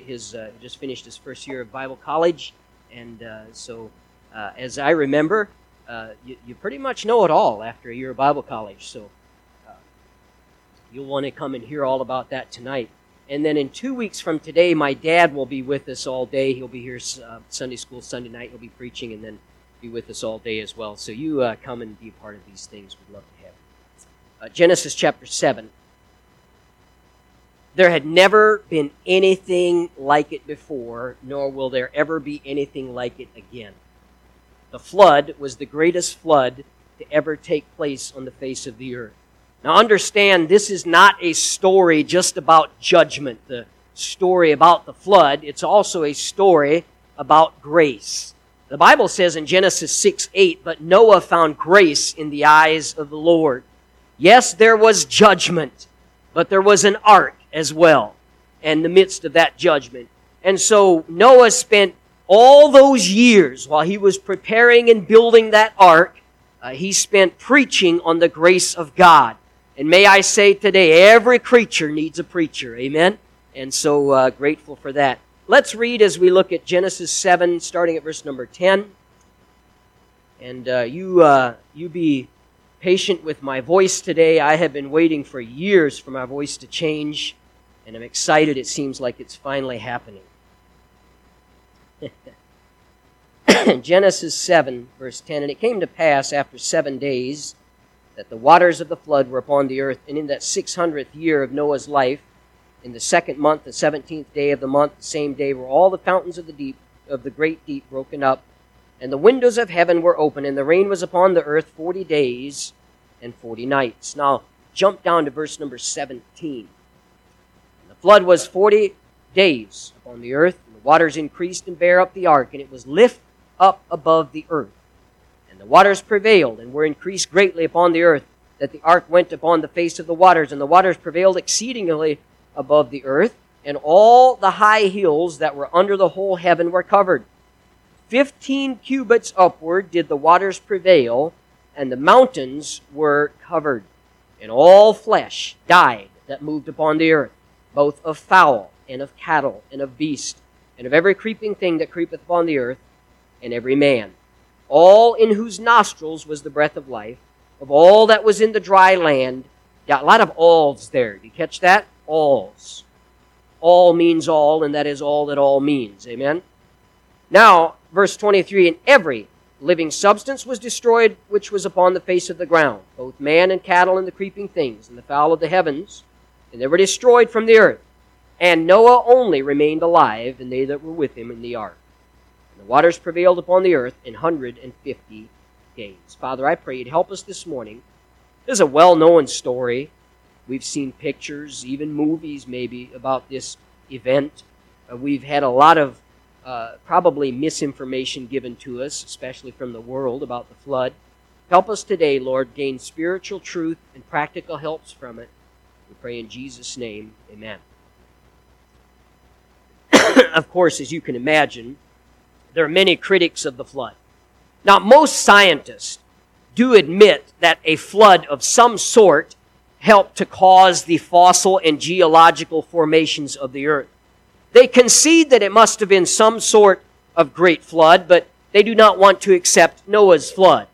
His uh, just finished his first year of Bible college, and uh, so uh, as I remember, uh, you, you, pretty much know it all after a year of Bible college. So uh, you'll want to come and hear all about that tonight. And then in two weeks from today, my dad will be with us all day. He'll be here uh, Sunday school Sunday night. He'll be preaching, and then be with us all day as well. So you come and be a part of these things. We'd love to have you. Genesis chapter seven. There had never been anything like it before, nor will there ever be anything like it again. The flood was the greatest flood to ever take place on the face of the earth. Now understand, this is not a story just about judgment, the story about the flood. It's also a story about grace. The Bible says in Genesis 6 8, but Noah found grace in the eyes of the Lord. Yes, there was judgment, but there was an ark as well in the midst of that judgment. And so Noah spent all those years while he was preparing and building that ark, uh, he spent preaching on the grace of God. And may I say today, every creature needs a preacher. Amen? And so uh, grateful for that. Let's read as we look at Genesis 7, starting at verse number 10. And uh, you, uh, you be patient with my voice today. I have been waiting for years for my voice to change and I'm excited. It seems like it's finally happening. Genesis 7, verse 10 And it came to pass after seven days that the waters of the flood were upon the earth, and in that six hundredth year of Noah's life, in the second month, the seventeenth day of the month, the same day were all the fountains of the deep, of the great deep, broken up, and the windows of heaven were open, and the rain was upon the earth forty days and forty nights. Now, jump down to verse number 17 flood was forty days upon the earth, and the waters increased and bare up the ark, and it was lift up above the earth. And the waters prevailed and were increased greatly upon the earth, that the ark went upon the face of the waters, and the waters prevailed exceedingly above the earth, and all the high hills that were under the whole heaven were covered. Fifteen cubits upward did the waters prevail, and the mountains were covered, and all flesh died that moved upon the earth both of fowl and of cattle and of beast and of every creeping thing that creepeth upon the earth and every man. All in whose nostrils was the breath of life of all that was in the dry land. Got a lot of alls there. Do you catch that? Alls. All means all and that is all that all means. Amen? Now verse 23 and every living substance was destroyed which was upon the face of the ground both man and cattle and the creeping things and the fowl of the heavens and they were destroyed from the earth. And Noah only remained alive, and they that were with him in the ark. And the waters prevailed upon the earth in hundred and fifty days. Father, I pray you'd help us this morning. This is a well known story. We've seen pictures, even movies maybe, about this event. Uh, we've had a lot of uh, probably misinformation given to us, especially from the world, about the flood. Help us today, Lord, gain spiritual truth and practical helps from it. Pray in Jesus' name, amen. of course, as you can imagine, there are many critics of the flood. Now, most scientists do admit that a flood of some sort helped to cause the fossil and geological formations of the earth. They concede that it must have been some sort of great flood, but they do not want to accept Noah's flood.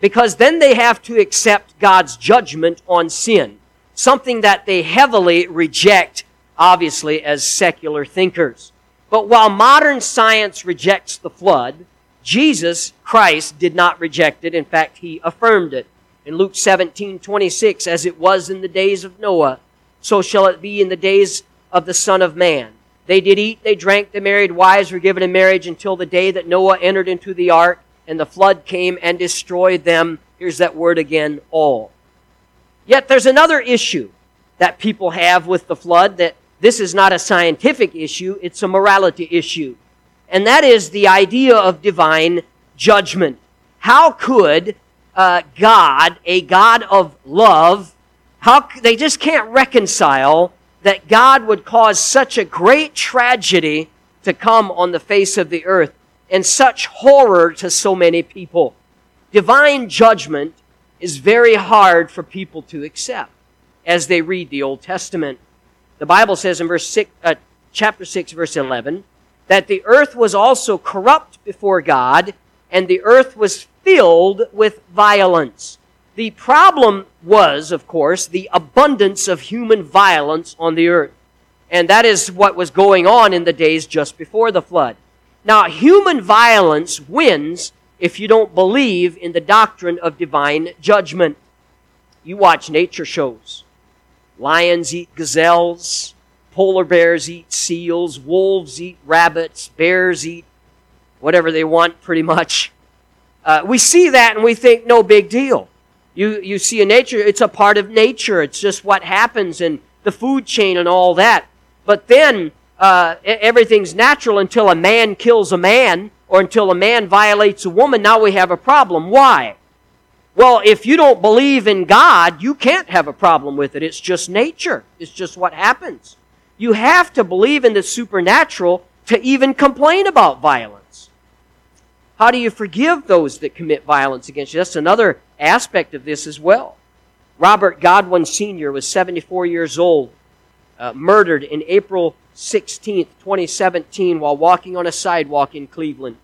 Because then they have to accept God's judgment on sin something that they heavily reject, obviously, as secular thinkers. But while modern science rejects the flood, Jesus Christ did not reject it. In fact, he affirmed it. In Luke 17, 26, as it was in the days of Noah, so shall it be in the days of the Son of Man. They did eat, they drank, the married wives were given in marriage until the day that Noah entered into the ark, and the flood came and destroyed them. Here's that word again, all. Yet there's another issue that people have with the flood that this is not a scientific issue, it's a morality issue. And that is the idea of divine judgment. How could uh, God, a God of love, how they just can't reconcile that God would cause such a great tragedy to come on the face of the earth and such horror to so many people. Divine judgment is very hard for people to accept as they read the Old Testament. The Bible says in verse six, uh, chapter 6, verse 11, that the earth was also corrupt before God, and the earth was filled with violence. The problem was, of course, the abundance of human violence on the earth. And that is what was going on in the days just before the flood. Now, human violence wins if you don't believe in the doctrine of divine judgment. You watch nature shows. Lions eat gazelles, polar bears eat seals, wolves eat rabbits, bears eat whatever they want, pretty much. Uh, we see that and we think, no big deal. You, you see in nature, it's a part of nature. It's just what happens in the food chain and all that. But then uh, everything's natural until a man kills a man or until a man violates a woman. Now we have a problem. Why? Well, if you don't believe in God, you can't have a problem with it. It's just nature. It's just what happens. You have to believe in the supernatural to even complain about violence. How do you forgive those that commit violence against you? That's another aspect of this as well. Robert Godwin Sr. was 74 years old uh, murdered in April 16th, 2017, while walking on a sidewalk in Cleveland.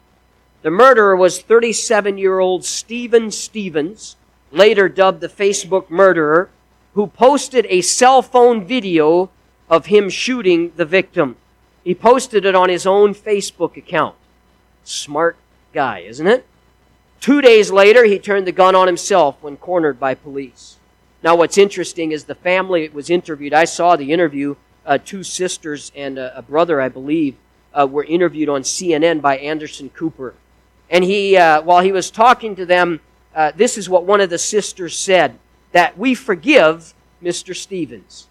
The murderer was 37 year old Stephen Stephens, later dubbed the Facebook murderer, who posted a cell phone video of him shooting the victim. He posted it on his own Facebook account. Smart guy, isn't it? Two days later, he turned the gun on himself when cornered by police. Now, what's interesting is the family was interviewed. I saw the interview. Uh, two sisters and a, a brother, I believe, uh, were interviewed on CNN by Anderson Cooper. And he, uh, while he was talking to them, uh, this is what one of the sisters said that we forgive Mr. Stephens.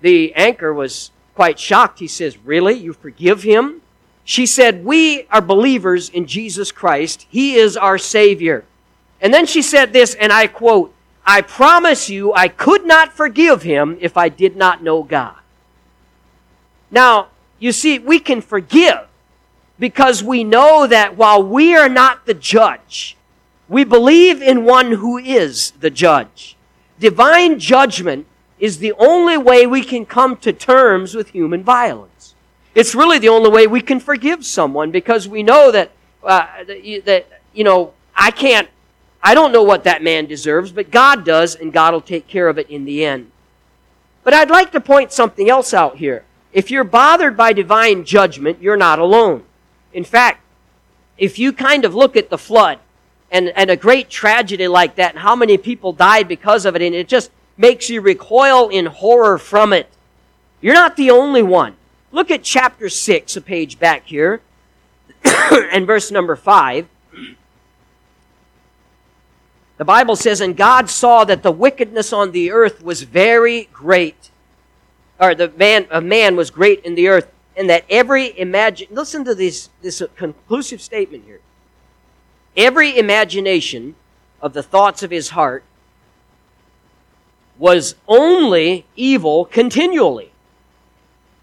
The anchor was quite shocked. He says, Really? You forgive him? She said, We are believers in Jesus Christ. He is our Savior. And then she said this, and I quote, I promise you, I could not forgive him if I did not know God. Now, you see, we can forgive because we know that while we are not the judge, we believe in one who is the judge. Divine judgment is the only way we can come to terms with human violence. It's really the only way we can forgive someone because we know that, uh, that you know, I can't I don't know what that man deserves, but God does, and God will take care of it in the end. But I'd like to point something else out here. If you're bothered by divine judgment, you're not alone. In fact, if you kind of look at the flood and, and a great tragedy like that and how many people died because of it, and it just makes you recoil in horror from it, you're not the only one. Look at chapter 6, a page back here, and verse number 5. The Bible says, And God saw that the wickedness on the earth was very great. Or the man of man was great in the earth, and that every imagine listen to this this conclusive statement here. Every imagination of the thoughts of his heart was only evil continually.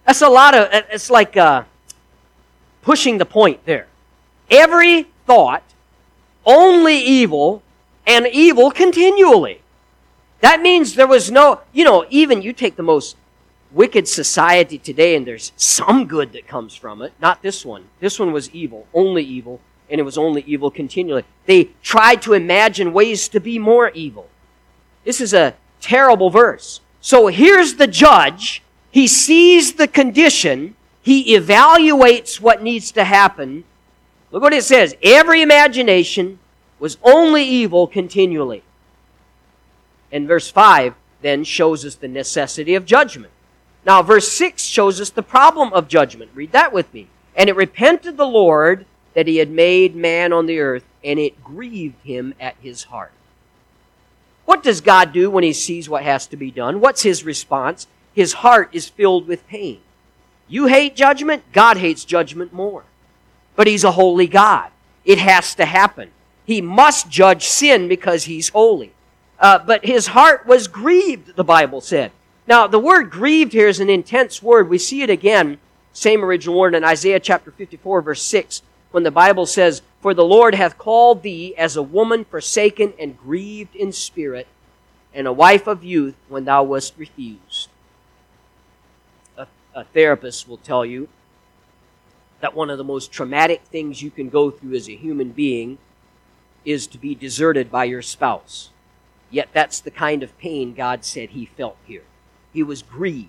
That's a lot of it's like uh, pushing the point there. Every thought only evil and evil continually. That means there was no, you know, even you take the most wicked society today and there's some good that comes from it. Not this one. This one was evil, only evil, and it was only evil continually. They tried to imagine ways to be more evil. This is a terrible verse. So here's the judge. He sees the condition. He evaluates what needs to happen. Look what it says. Every imagination was only evil continually. And verse 5 then shows us the necessity of judgment. Now, verse 6 shows us the problem of judgment. Read that with me. And it repented the Lord that he had made man on the earth, and it grieved him at his heart. What does God do when he sees what has to be done? What's his response? His heart is filled with pain. You hate judgment, God hates judgment more. But he's a holy God. It has to happen. He must judge sin because he's holy. Uh, but his heart was grieved, the Bible said. Now, the word grieved here is an intense word. We see it again, same original word in Isaiah chapter 54, verse 6, when the Bible says, For the Lord hath called thee as a woman forsaken and grieved in spirit, and a wife of youth when thou wast refused. A, uh, therapists will tell you that one of the most traumatic things you can go through as a human being is to be deserted by your spouse. Yet that's the kind of pain God said he felt here. He was grieved.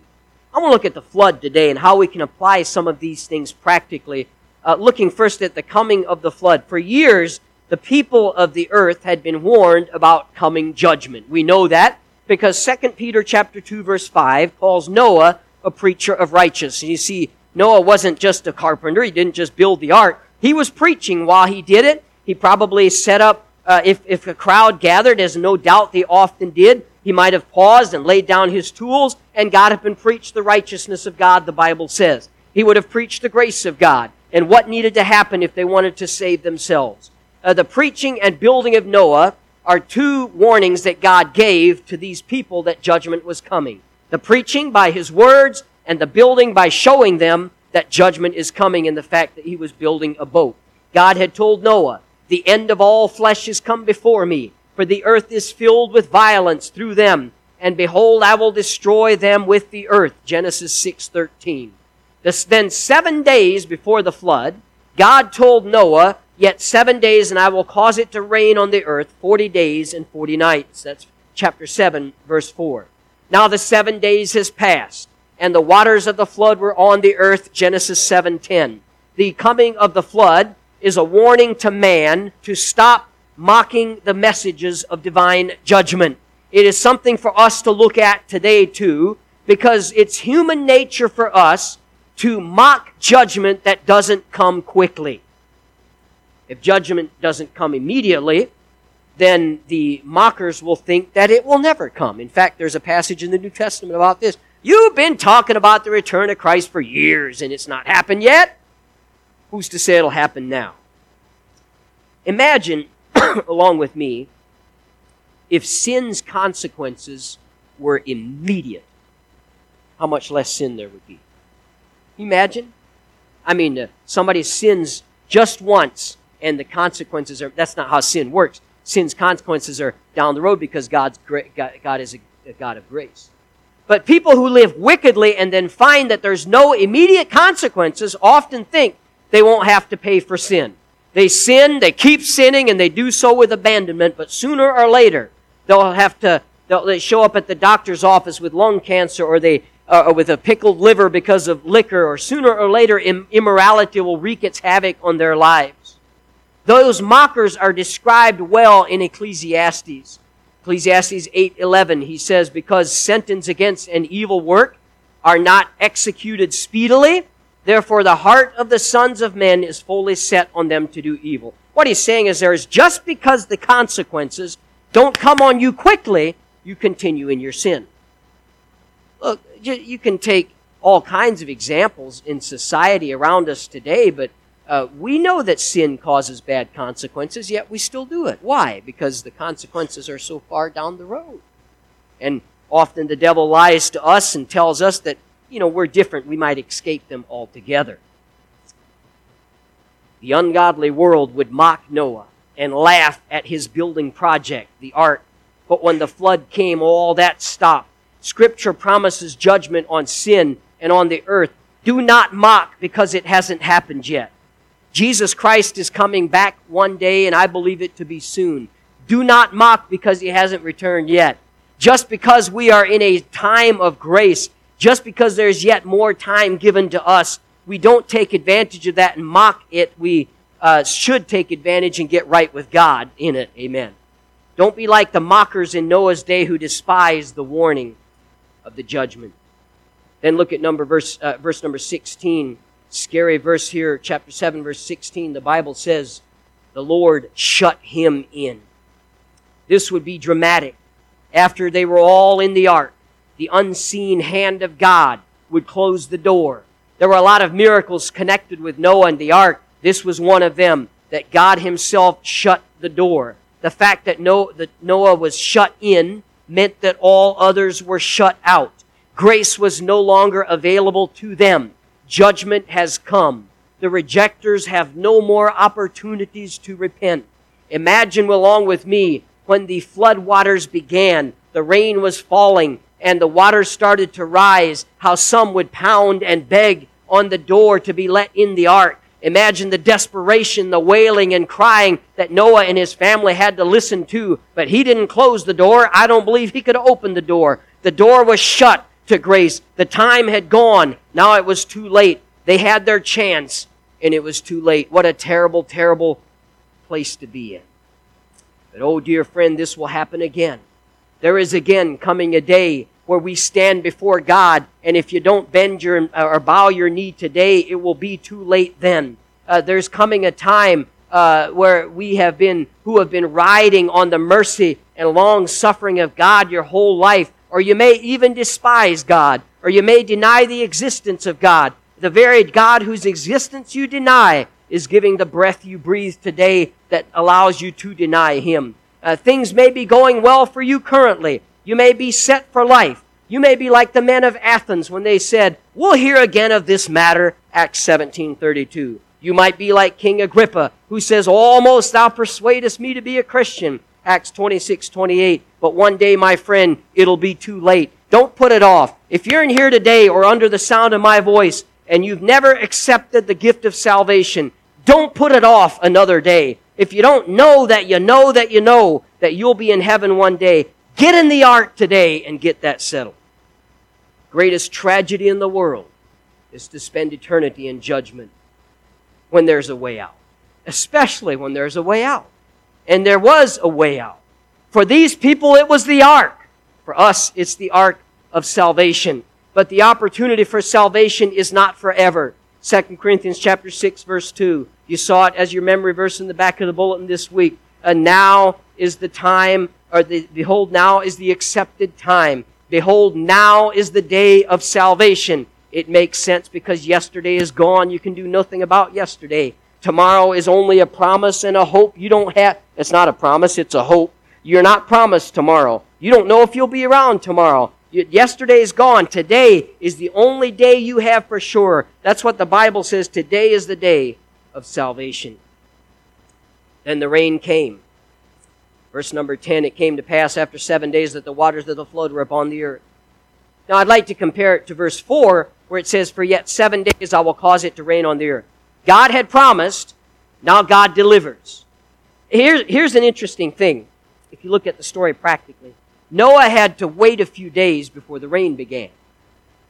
I want to look at the flood today and how we can apply some of these things practically. Uh, looking first at the coming of the flood. For years, the people of the earth had been warned about coming judgment. We know that because 2 Peter chapter 2 verse 5 calls Noah a preacher of righteousness. You see, Noah wasn't just a carpenter. He didn't just build the ark. He was preaching while he did it. He probably set up, uh, if, if a crowd gathered, as no doubt they often did, he might have paused and laid down his tools and got up and preached the righteousness of God, the Bible says. He would have preached the grace of God and what needed to happen if they wanted to save themselves. Uh, the preaching and building of Noah are two warnings that God gave to these people that judgment was coming. The preaching by his words and the building by showing them that judgment is coming in the fact that he was building a boat. God had told Noah, the end of all flesh is come before me, for the earth is filled with violence through them, and behold, I will destroy them with the earth. Genesis 6:13. Then 7 days before the flood, God told Noah, yet 7 days and I will cause it to rain on the earth 40 days and 40 nights. That's chapter 7 verse 4. Now the seven days has passed, and the waters of the flood were on the earth. Genesis 7:10. The coming of the flood is a warning to man to stop mocking the messages of divine judgment. It is something for us to look at today too, because it's human nature for us to mock judgment that doesn't come quickly. If judgment doesn't come immediately, then the mockers will think that it will never come. In fact, there's a passage in the New Testament about this. You've been talking about the return of Christ for years and it's not happened yet. Who's to say it'll happen now? Imagine, along with me, if sin's consequences were immediate, how much less sin there would be. Imagine? I mean, uh, somebody sins just once and the consequences are, that's not how sin works sin's consequences are down the road because God's God, God is a, a God of grace. But people who live wickedly and then find that there's no immediate consequences often think they won't have to pay for sin. They sin, they keep sinning, and they do so with abandonment, but sooner or later they'll have to, they'll they show up at the doctor's office with lung cancer or they, uh, or with a pickled liver because of liquor, or sooner or later immorality will wreak its havoc on their lives. Those mockers are described well in Ecclesiastes. Ecclesiastes 8:11 he says because sentence against an evil work are not executed speedily therefore the heart of the sons of men is fully set on them to do evil. What he's saying is there is just because the consequences don't come on you quickly you continue in your sin. Look you can take all kinds of examples in society around us today but uh, we know that sin causes bad consequences, yet we still do it. Why? Because the consequences are so far down the road. And often the devil lies to us and tells us that, you know, we're different. We might escape them altogether. The ungodly world would mock Noah and laugh at his building project, the ark. But when the flood came, all that stopped. Scripture promises judgment on sin and on the earth. Do not mock because it hasn't happened yet. Jesus Christ is coming back one day, and I believe it to be soon. Do not mock because he hasn't returned yet. Just because we are in a time of grace, just because there's yet more time given to us, we don't take advantage of that and mock it. We uh, should take advantage and get right with God in it. Amen. Don't be like the mockers in Noah's day who despised the warning of the judgment. Then look at number verse, uh, verse number 16 scary verse here, chapter 7, verse 16. The Bible says, The Lord shut him in. This would be dramatic. After they were all in the ark, the unseen hand of God would close the door. There were a lot of miracles connected with Noah and the ark. This was one of them, that God himself shut the door. The fact that Noah was shut in meant that all others were shut out. Grace was no longer available to them. Judgment has come. The rejectors have no more opportunities to repent. Imagine along with me when the flood waters began, the rain was falling, and the waters started to rise, how some would pound and beg on the door to be let in the ark. Imagine the desperation, the wailing and crying that Noah and his family had to listen to. But he didn't close the door. I don't believe he could open the door. The door was shut to grace. The time had gone. Now it was too late. They had their chance and it was too late. What a terrible, terrible place to be in. But oh, dear friend, this will happen again. There is again coming a day where we stand before God, and if you don't bend your or bow your knee today, it will be too late then. Uh, there's coming a time uh, where we have been, who have been riding on the mercy and long suffering of God your whole life, or you may even despise God, or you may deny the existence of God. The very God whose existence you deny is giving the breath you breathe today that allows you to deny Him. Uh, things may be going well for you currently. You may be set for life. You may be like the men of Athens when they said, We'll hear again of this matter, Acts 17:32. You might be like King Agrippa, who says, Almost thou persuadest me to be a Christian, Acts 26:28. But one day, my friend, it'll be too late. Don't put it off. If you're in here today or under the sound of my voice and you've never accepted the gift of salvation, don't put it off another day. If you don't know that you know that you know that you'll be in heaven one day, get in the ark today and get that settled. Greatest tragedy in the world is to spend eternity in judgment when there's a way out, especially when there's a way out. And there was a way out. For these people, it was the ark. For us, it's the ark of salvation but the opportunity for salvation is not forever. 2 Corinthians chapter 6 verse 2. You saw it as your memory verse in the back of the bulletin this week. And now is the time, or the, behold, now is the accepted time. Behold, now is the day of salvation. It makes sense because yesterday is gone. You can do nothing about yesterday. Tomorrow is only a promise and a hope. You don't have, it's not a promise, it's a hope. You're not promised tomorrow. You don't know if you'll be around tomorrow. Yesterday is gone. Today is the only day you have for sure. That's what the Bible says. Today is the day of salvation. Then the rain came. Verse number 10 It came to pass after seven days that the waters of the flood were upon the earth. Now I'd like to compare it to verse 4, where it says, For yet seven days I will cause it to rain on the earth. God had promised, now God delivers. Here's, here's an interesting thing, if you look at the story practically. Noah had to wait a few days before the rain began.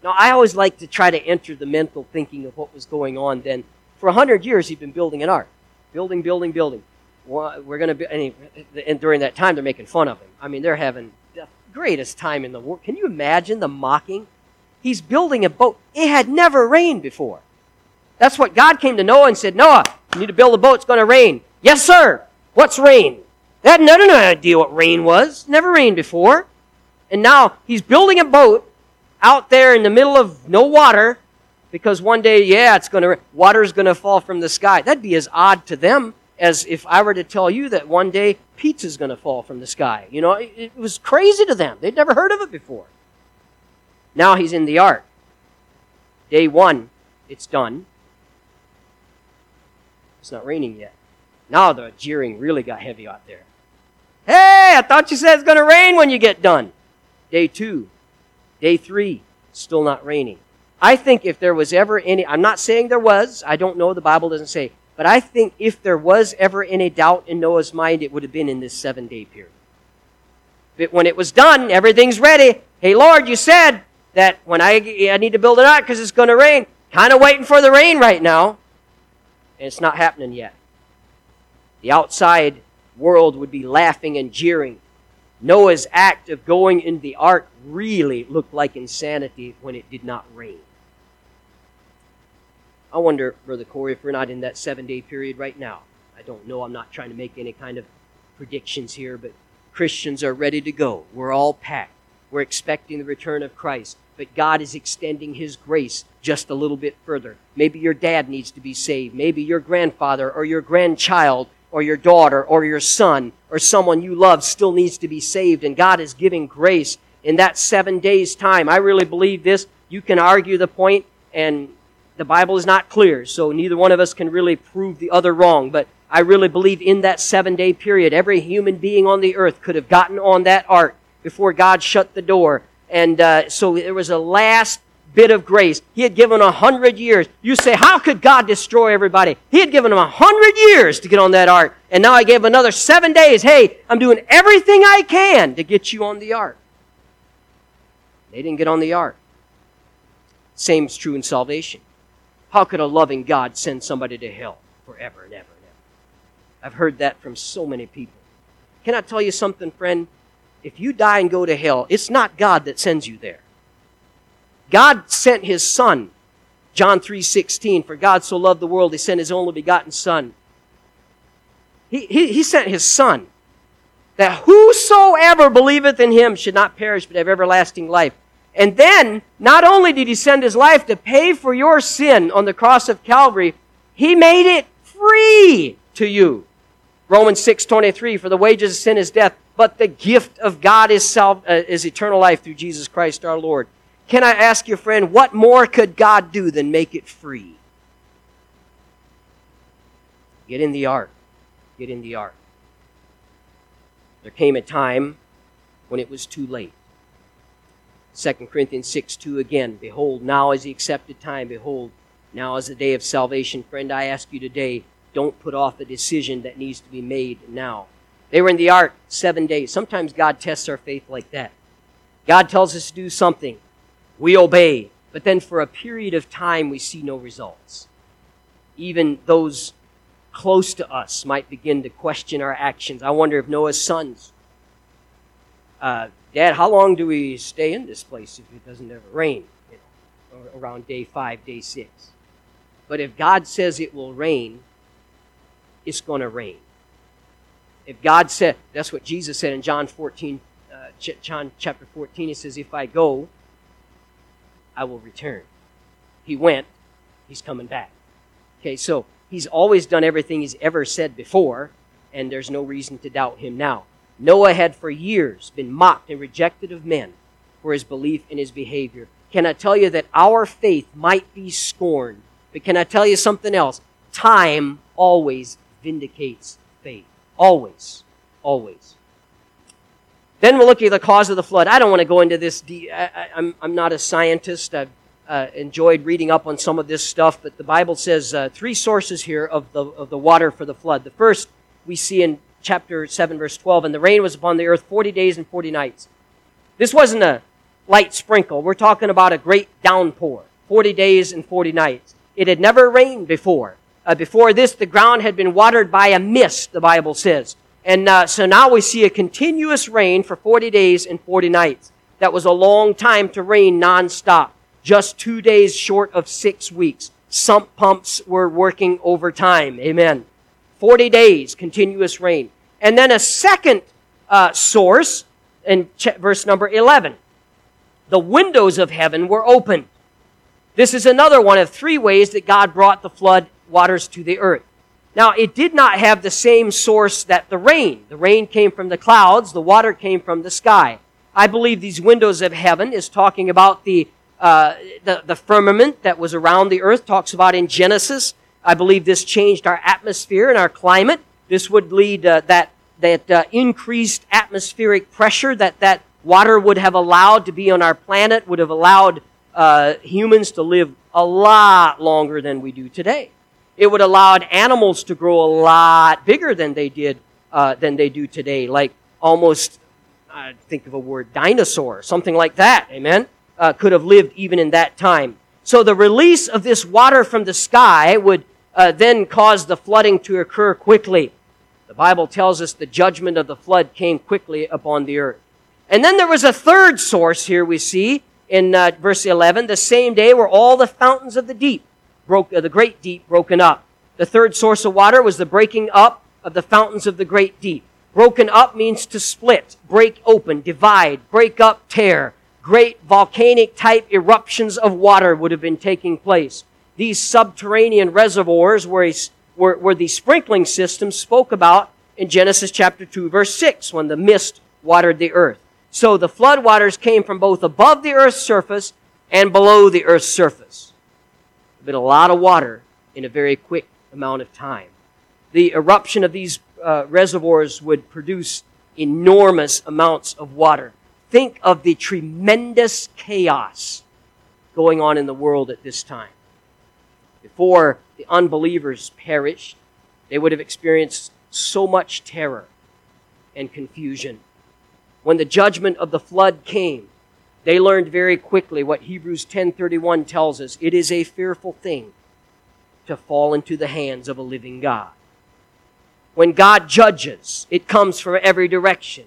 Now, I always like to try to enter the mental thinking of what was going on then. For a hundred years, he'd been building an ark. Building, building, building. We're going to be, and during that time, they're making fun of him. I mean, they're having the greatest time in the world. Can you imagine the mocking? He's building a boat. It had never rained before. That's what God came to Noah and said, Noah, you need to build a boat. It's going to rain. Yes, sir. What's rain? They had no, no idea what rain was. Never rained before. And now he's building a boat out there in the middle of no water because one day, yeah, it's going to, water's going to fall from the sky. That'd be as odd to them as if I were to tell you that one day pizza's going to fall from the sky. You know, it, it was crazy to them. They'd never heard of it before. Now he's in the ark. Day one, it's done. It's not raining yet. Now the jeering really got heavy out there. Hey, I thought you said it's going to rain when you get done. Day two, day three, still not raining. I think if there was ever any, I'm not saying there was, I don't know, the Bible doesn't say, but I think if there was ever any doubt in Noah's mind, it would have been in this seven day period. But when it was done, everything's ready. Hey, Lord, you said that when I, I need to build an ark because it's going to rain. Kind of waiting for the rain right now. And it's not happening yet. The outside world would be laughing and jeering. Noah's act of going in the ark really looked like insanity when it did not rain. I wonder, Brother Corey, if we're not in that seven day period right now. I don't know. I'm not trying to make any kind of predictions here, but Christians are ready to go. We're all packed. We're expecting the return of Christ. But God is extending His grace just a little bit further. Maybe your dad needs to be saved. Maybe your grandfather or your grandchild or your daughter or your son or someone you love still needs to be saved, and God is giving grace in that seven days' time. I really believe this. You can argue the point, and the Bible is not clear, so neither one of us can really prove the other wrong. But I really believe in that seven day period, every human being on the earth could have gotten on that ark before God shut the door. And uh, so there was a last bit of grace. He had given a hundred years. You say, how could God destroy everybody? He had given them a hundred years to get on that ark. And now I gave another seven days. Hey, I'm doing everything I can to get you on the ark. They didn't get on the ark. Same is true in salvation. How could a loving God send somebody to hell forever and ever and ever? I've heard that from so many people. Can I tell you something, friend? If you die and go to hell, it's not God that sends you there. God sent his son. John 3:16 for God so loved the world he sent his only begotten son. He, he, he sent his son that whosoever believeth in him should not perish but have everlasting life. And then, not only did he send his life to pay for your sin on the cross of Calvary, he made it free to you. Romans 6:23 for the wages of sin is death, but the gift of God is, self, uh, is eternal life through Jesus Christ our Lord. Can I ask your friend, what more could God do than make it free? Get in the ark. Get in the ark. There came a time when it was too late. 2 Corinthians 6 2 again, Behold, now is the accepted time. Behold, now is the day of salvation. Friend, I ask you today, don't put off the decision that needs to be made now. They were in the ark seven days. Sometimes God tests our faith like that. God tells us to do something we obey, but then for a period of time we see no results. Even those close to us might begin to question our actions. I wonder if Noah's sons, uh, Dad, how long do we stay in this place if it doesn't ever rain? You know, around day five, day six. But if God says it will rain, it's going to rain. If God said, that's what Jesus said in John 14, uh, John chapter 14, he says, If I go, I will return. He went, he's coming back. Okay, so he's always done everything he's ever said before, and there's no reason to doubt him now. Noah had for years been mocked and rejected of men for his belief in his behavior. Can I tell you that our faith might be scorned? But can I tell you something else? Time always vindicates faith. Always. Always. Then we'll look at the cause of the flood. I don't want to go into this. De- I, am I'm not a scientist. I've uh, enjoyed reading up on some of this stuff, but the Bible says uh, three sources here of the, of the water for the flood. The first we see in chapter 7, verse 12, and the rain was upon the earth 40 days and 40 nights. This wasn't a light sprinkle. We're talking about a great downpour, 40 days and 40 nights. It had never rained before. Uh, before this, the ground had been watered by a mist, the Bible says. And uh, so now we see a continuous rain for 40 days and 40 nights. That was a long time to rain nonstop, just two days short of six weeks. Sump pumps were working overtime. Amen. 40 days continuous rain. And then a second uh, source in ch- verse number 11. The windows of heaven were opened. This is another one of three ways that God brought the flood waters to the earth. Now, it did not have the same source that the rain. The rain came from the clouds, the water came from the sky. I believe these windows of heaven is talking about the, uh, the, the firmament that was around the earth, talks about in Genesis. I believe this changed our atmosphere and our climate. This would lead uh, that, that uh, increased atmospheric pressure that that water would have allowed to be on our planet, would have allowed uh, humans to live a lot longer than we do today. It would allow animals to grow a lot bigger than they did uh, than they do today, like almost I think of a word dinosaur, something like that. Amen. Uh, could have lived even in that time. So the release of this water from the sky would uh, then cause the flooding to occur quickly. Bible tells us the judgment of the flood came quickly upon the earth. And then there was a third source here we see in uh, verse 11. The same day were all the fountains of the deep broke, uh, the great deep broken up. The third source of water was the breaking up of the fountains of the great deep. Broken up means to split, break open, divide, break up, tear. Great volcanic type eruptions of water would have been taking place. These subterranean reservoirs were, a, were, the sprinkling system spoke about in Genesis chapter 2 verse 6 when the mist watered the earth. So the flood waters came from both above the earth's surface and below the earth's surface been a lot of water in a very quick amount of time. The eruption of these uh, reservoirs would produce enormous amounts of water. think of the tremendous chaos going on in the world at this time. Before the unbelievers perished, they would have experienced so much terror and confusion. When the judgment of the flood came, they learned very quickly what Hebrews 10:31 tells us, it is a fearful thing to fall into the hands of a living God. When God judges, it comes from every direction.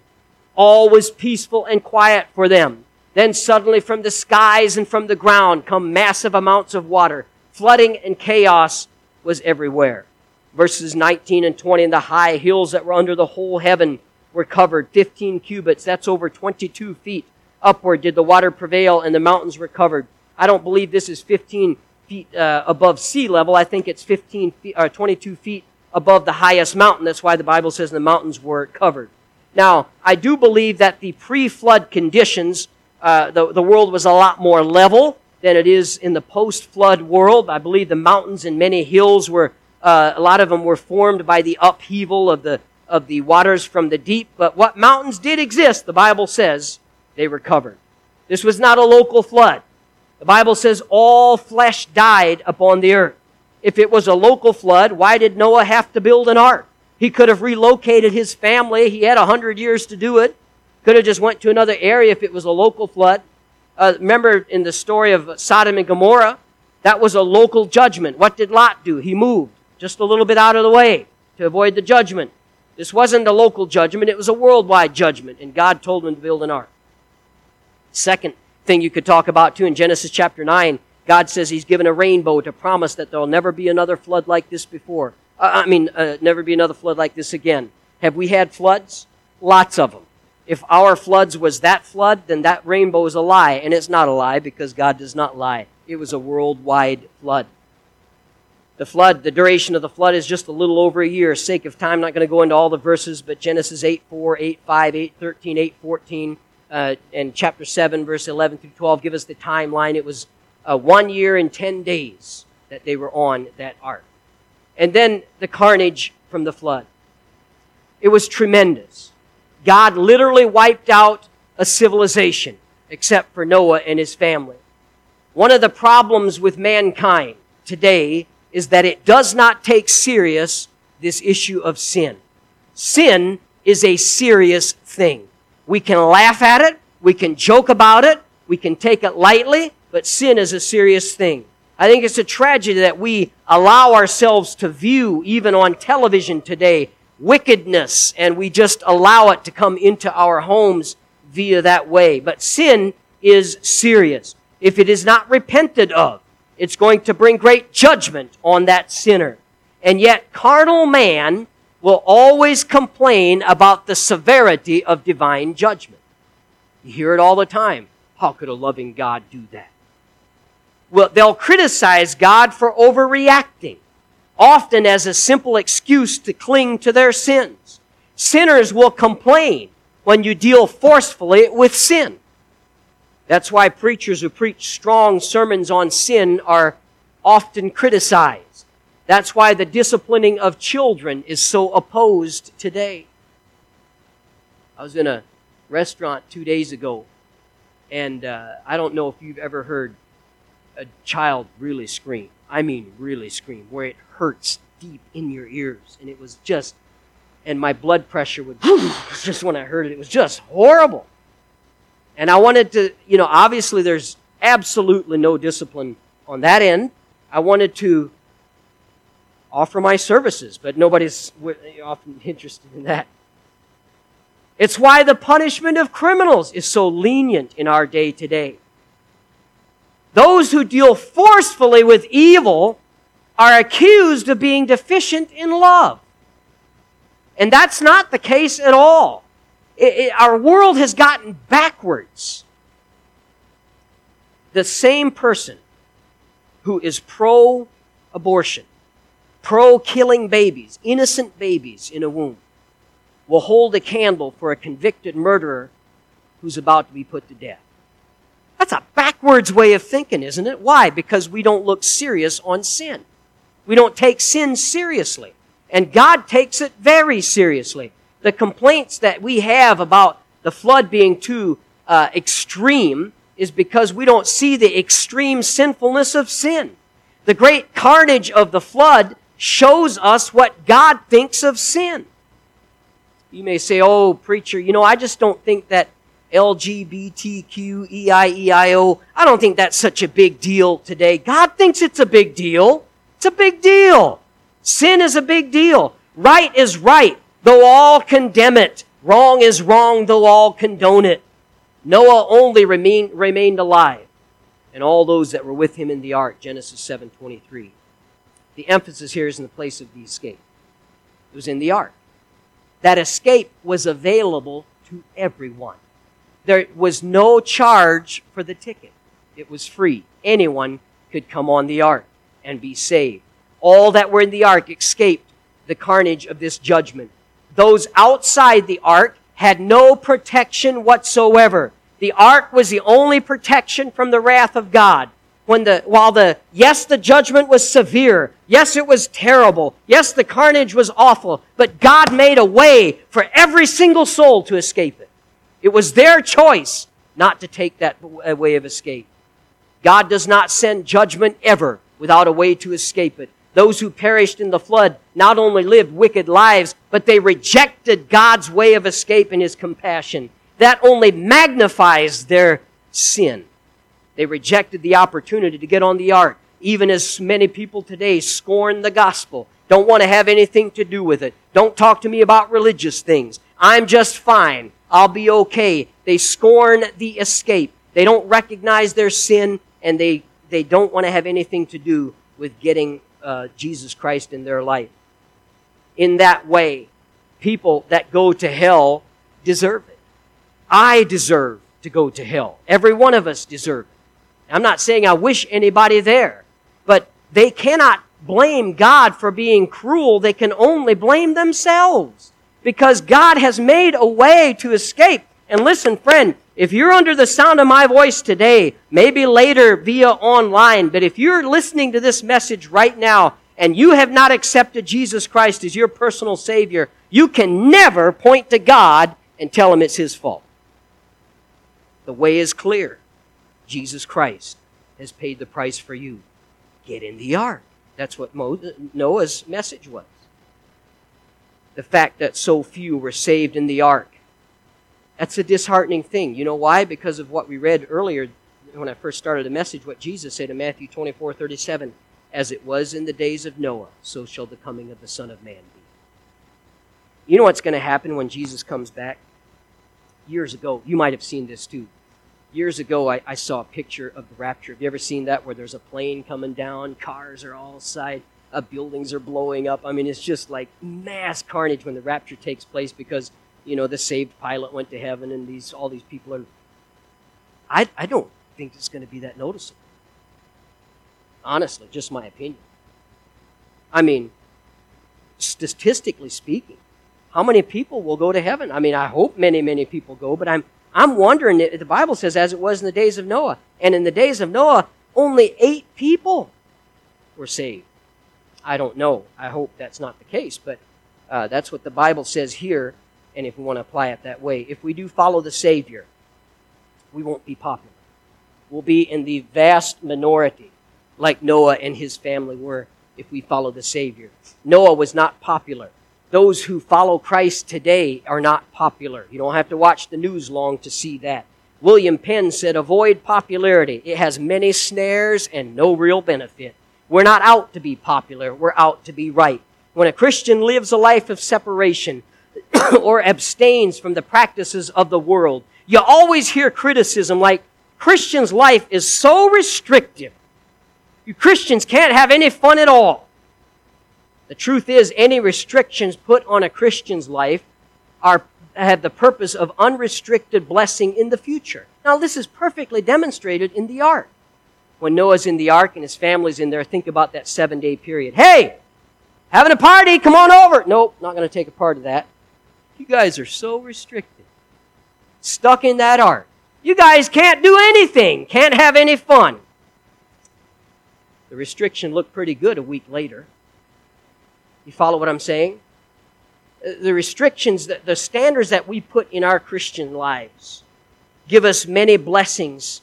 All was peaceful and quiet for them. Then suddenly from the skies and from the ground come massive amounts of water. Flooding and chaos was everywhere. Verses 19 and 20, and the high hills that were under the whole heaven were covered 15 cubits. That's over 22 feet upward did the water prevail and the mountains were covered. I don't believe this is 15 feet uh, above sea level. I think it's 15 feet, or uh, 22 feet above the highest mountain. That's why the Bible says the mountains were covered. Now, I do believe that the pre-flood conditions, uh, the, the world was a lot more level than it is in the post-flood world. I believe the mountains and many hills were, uh, a lot of them were formed by the upheaval of the, of the waters from the deep. But what mountains did exist, the Bible says, they were covered. This was not a local flood. The Bible says all flesh died upon the earth. If it was a local flood, why did Noah have to build an ark? He could have relocated his family. He had a hundred years to do it. Could have just went to another area if it was a local flood. Uh, remember in the story of Sodom and Gomorrah, that was a local judgment. What did Lot do? He moved just a little bit out of the way to avoid the judgment. This wasn't a local judgment, it was a worldwide judgment, and God told him to build an ark. Second thing you could talk about too in Genesis chapter 9, God says He's given a rainbow to promise that there'll never be another flood like this before. Uh, I mean, uh, never be another flood like this again. Have we had floods? Lots of them. If our floods was that flood, then that rainbow is a lie. And it's not a lie because God does not lie. It was a worldwide flood. The flood, the duration of the flood is just a little over a year. Sake of time, I'm not going to go into all the verses, but Genesis 8 4, 8 5, 8 13, 8 14 uh, and chapter 7, verse 11 through 12 give us the timeline. It was uh, one year and 10 days that they were on that ark. And then the carnage from the flood. It was tremendous. God literally wiped out a civilization, except for Noah and his family. One of the problems with mankind today is that it does not take serious this issue of sin. Sin is a serious thing. We can laugh at it. We can joke about it. We can take it lightly, but sin is a serious thing. I think it's a tragedy that we allow ourselves to view, even on television today, wickedness, and we just allow it to come into our homes via that way. But sin is serious. If it is not repented of, it's going to bring great judgment on that sinner. And yet, carnal man will always complain about the severity of divine judgment. You hear it all the time. How could a loving God do that? Well, they'll criticize God for overreacting, often as a simple excuse to cling to their sins. Sinners will complain when you deal forcefully with sin. That's why preachers who preach strong sermons on sin are often criticized. That's why the disciplining of children is so opposed today. I was in a restaurant two days ago, and uh, I don't know if you've ever heard a child really scream. I mean, really scream, where it hurts deep in your ears. And it was just, and my blood pressure would, just when I heard it, it was just horrible. And I wanted to, you know, obviously there's absolutely no discipline on that end. I wanted to offer my services, but nobody's often interested in that. It's why the punishment of criminals is so lenient in our day today. Those who deal forcefully with evil are accused of being deficient in love. And that's not the case at all. It, it, our world has gotten backwards. The same person who is pro abortion pro killing babies, innocent babies in a womb, will hold a candle for a convicted murderer who's about to be put to death. That's a backwards way of thinking, isn't it? Why? Because we don't look serious on sin. We don't take sin seriously. And God takes it very seriously. The complaints that we have about the flood being too uh, extreme is because we don't see the extreme sinfulness of sin. The great carnage of the flood shows us what God thinks of sin. You may say, oh, preacher, you know, I just don't think that LGBTQEIEIO, I don't think that's such a big deal today. God thinks it's a big deal. It's a big deal. Sin is a big deal. Right is right, though all condemn it. Wrong is wrong, though all condone it. Noah only remain, remained alive, and all those that were with him in the ark, Genesis 7.23. The emphasis here is in the place of the escape. It was in the ark. That escape was available to everyone. There was no charge for the ticket. It was free. Anyone could come on the ark and be saved. All that were in the ark escaped the carnage of this judgment. Those outside the ark had no protection whatsoever. The ark was the only protection from the wrath of God. When the, while the, yes, the judgment was severe. Yes, it was terrible. Yes, the carnage was awful. But God made a way for every single soul to escape it. It was their choice not to take that way of escape. God does not send judgment ever without a way to escape it. Those who perished in the flood not only lived wicked lives, but they rejected God's way of escape and His compassion. That only magnifies their sin. They rejected the opportunity to get on the ark, even as many people today scorn the gospel, don't want to have anything to do with it. Don't talk to me about religious things. I'm just fine. I'll be okay. They scorn the escape. They don't recognize their sin and they, they don't want to have anything to do with getting uh, Jesus Christ in their life. In that way, people that go to hell deserve it. I deserve to go to hell. Every one of us deserve it. I'm not saying I wish anybody there, but they cannot blame God for being cruel. They can only blame themselves because God has made a way to escape. And listen, friend, if you're under the sound of my voice today, maybe later via online, but if you're listening to this message right now and you have not accepted Jesus Christ as your personal Savior, you can never point to God and tell Him it's His fault. The way is clear. Jesus Christ has paid the price for you. Get in the ark. That's what Noah's message was the fact that so few were saved in the ark. That's a disheartening thing. You know why? Because of what we read earlier when I first started the message, what Jesus said in Matthew 24 37. As it was in the days of Noah, so shall the coming of the Son of Man be. You know what's going to happen when Jesus comes back? Years ago, you might have seen this too. Years ago, I, I saw a picture of the rapture. Have you ever seen that where there's a plane coming down, cars are all side, uh, buildings are blowing up. I mean, it's just like mass carnage when the rapture takes place because you know the saved pilot went to heaven and these all these people are. I I don't think it's going to be that noticeable. Honestly, just my opinion. I mean, statistically speaking, how many people will go to heaven? I mean, I hope many, many people go, but I'm I'm wondering. The Bible says, as it was in the days of Noah, and in the days of Noah, only eight people were saved. I don't know. I hope that's not the case, but uh, that's what the Bible says here, and if we want to apply it that way. If we do follow the Savior, we won't be popular. We'll be in the vast minority, like Noah and his family were, if we follow the Savior. Noah was not popular. Those who follow Christ today are not popular. You don't have to watch the news long to see that. William Penn said, Avoid popularity. It has many snares and no real benefit. We're not out to be popular, we're out to be right. When a Christian lives a life of separation or abstains from the practices of the world, you always hear criticism like, Christian's life is so restrictive. You Christians can't have any fun at all. The truth is, any restrictions put on a Christian's life are, have the purpose of unrestricted blessing in the future. Now, this is perfectly demonstrated in the ark when Noah's in the ark and his family's in there, think about that seven day period. Hey, having a party, come on over. Nope, not going to take a part of that. You guys are so restricted. Stuck in that ark. You guys can't do anything, can't have any fun. The restriction looked pretty good a week later. You follow what I'm saying? Uh, the restrictions, the standards that we put in our Christian lives give us many blessings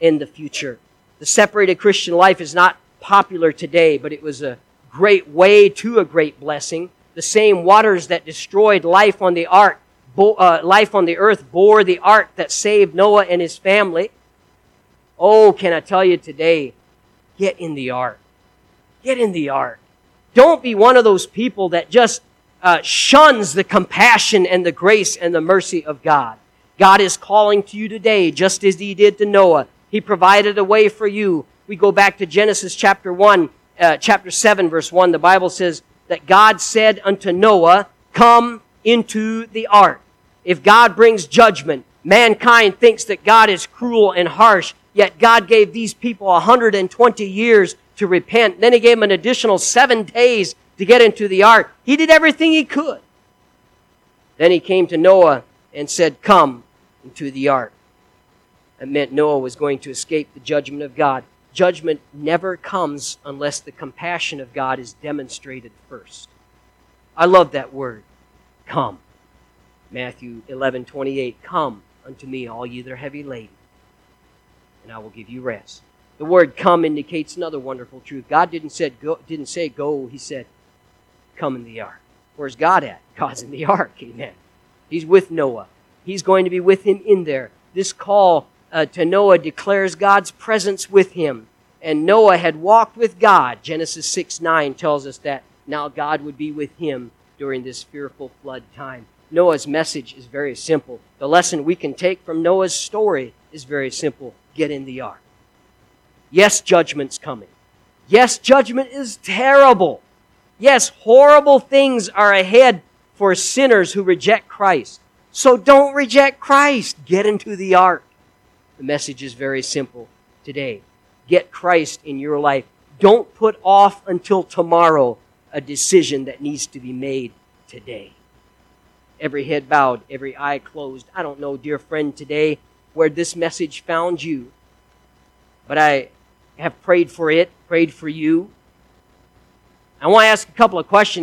in the future. The separated Christian life is not popular today, but it was a great way to a great blessing. The same waters that destroyed life on the ark, uh, life on the earth, bore the ark that saved Noah and his family. Oh, can I tell you today, get in the ark. Get in the ark. Don't be one of those people that just uh, shuns the compassion and the grace and the mercy of God. God is calling to you today, just as He did to Noah. He provided a way for you. We go back to Genesis chapter 1, uh, chapter 7, verse 1. The Bible says that God said unto Noah, Come into the ark. If God brings judgment, mankind thinks that God is cruel and harsh, yet God gave these people 120 years to repent. Then He gave them an additional seven days to get into the ark. He did everything He could. Then He came to Noah and said, Come into the ark. That meant Noah was going to escape the judgment of God. Judgment never comes unless the compassion of God is demonstrated first. I love that word. Come. Matthew 11, 28. Come unto me, all ye that are heavy laden, and I will give you rest. The word come indicates another wonderful truth. God didn't, said go, didn't say go, He said, come in the ark. Where's God at? God's in the ark. Amen. He's with Noah. He's going to be with him in there. This call uh, to Noah declares God's presence with him. And Noah had walked with God. Genesis 6 9 tells us that now God would be with him during this fearful flood time. Noah's message is very simple. The lesson we can take from Noah's story is very simple get in the ark. Yes, judgment's coming. Yes, judgment is terrible. Yes, horrible things are ahead for sinners who reject Christ. So don't reject Christ. Get into the ark. The message is very simple today. Get Christ in your life. Don't put off until tomorrow a decision that needs to be made today. Every head bowed, every eye closed. I don't know, dear friend, today where this message found you, but I have prayed for it, prayed for you. I want to ask a couple of questions.